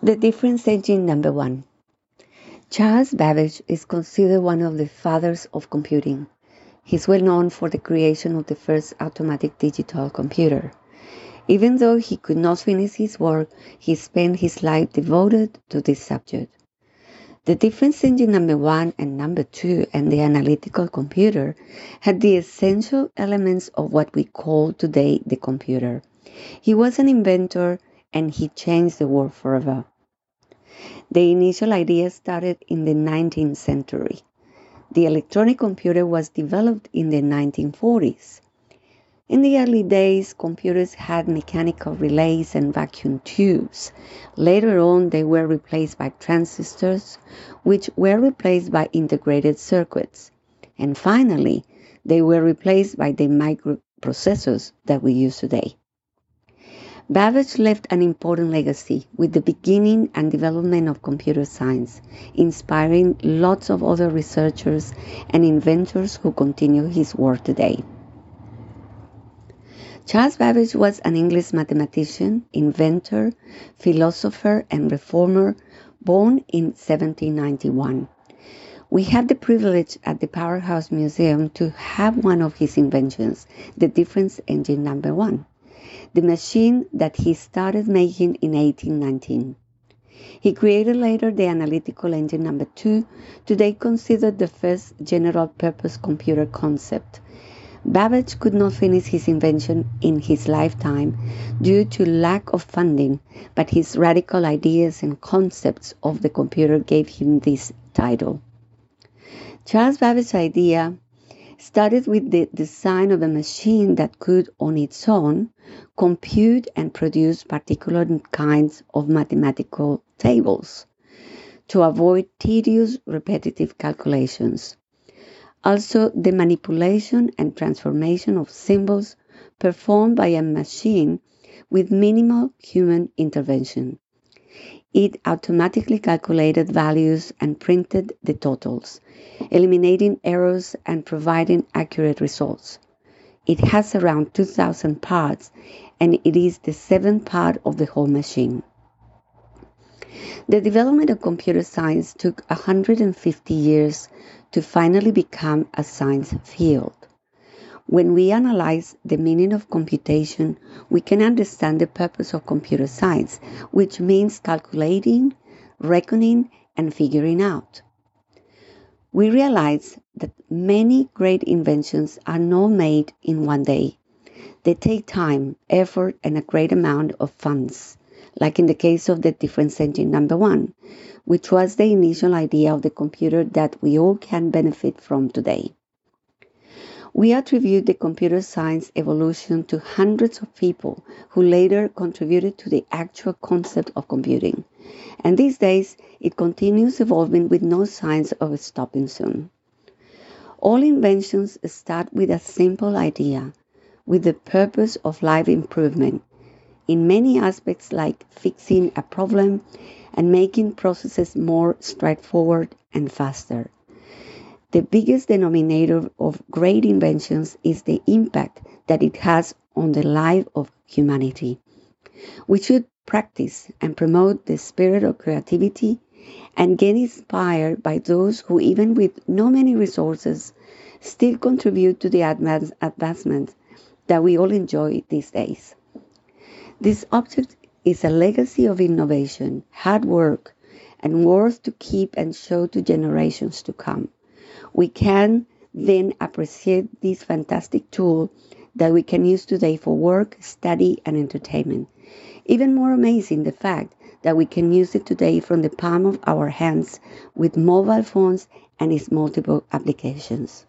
The difference engine number one. Charles Babbage is considered one of the fathers of computing. He's well known for the creation of the first automatic digital computer. Even though he could not finish his work, he spent his life devoted to this subject. The difference engine number one and number two and the analytical computer had the essential elements of what we call today the computer. He was an inventor and he changed the world forever. The initial idea started in the 19th century. The electronic computer was developed in the 1940s. In the early days, computers had mechanical relays and vacuum tubes. Later on, they were replaced by transistors, which were replaced by integrated circuits. And finally, they were replaced by the microprocessors that we use today. Babbage left an important legacy with the beginning and development of computer science, inspiring lots of other researchers and inventors who continue his work today. Charles Babbage was an English mathematician, inventor, philosopher, and reformer born in 1791. We have the privilege at the Powerhouse Museum to have one of his inventions, the difference engine number one the machine that he started making in 1819. He created later the analytical engine number two, today considered the first general purpose computer concept. Babbage could not finish his invention in his lifetime due to lack of funding, but his radical ideas and concepts of the computer gave him this title. Charles Babbage's idea started with the design of a machine that could, on its own, compute and produce particular kinds of mathematical tables to avoid tedious repetitive calculations. Also, the manipulation and transformation of symbols performed by a machine with minimal human intervention. It automatically calculated values and printed the totals, eliminating errors and providing accurate results. It has around 2,000 parts and it is the seventh part of the whole machine. The development of computer science took 150 years to finally become a science field. When we analyze the meaning of computation, we can understand the purpose of computer science, which means calculating, reckoning, and figuring out. We realize that many great inventions are not made in one day. They take time, effort, and a great amount of funds, like in the case of the difference engine number one, which was the initial idea of the computer that we all can benefit from today. We attribute the computer science evolution to hundreds of people who later contributed to the actual concept of computing. And these days, it continues evolving with no signs of stopping soon. All inventions start with a simple idea, with the purpose of life improvement in many aspects, like fixing a problem and making processes more straightforward and faster. The biggest denominator of great inventions is the impact that it has on the life of humanity. We should practice and promote the spirit of creativity and get inspired by those who, even with no many resources, still contribute to the advance, advancement that we all enjoy these days. This object is a legacy of innovation, hard work, and worth to keep and show to generations to come we can then appreciate this fantastic tool that we can use today for work, study, and entertainment. Even more amazing the fact that we can use it today from the palm of our hands with mobile phones and its multiple applications.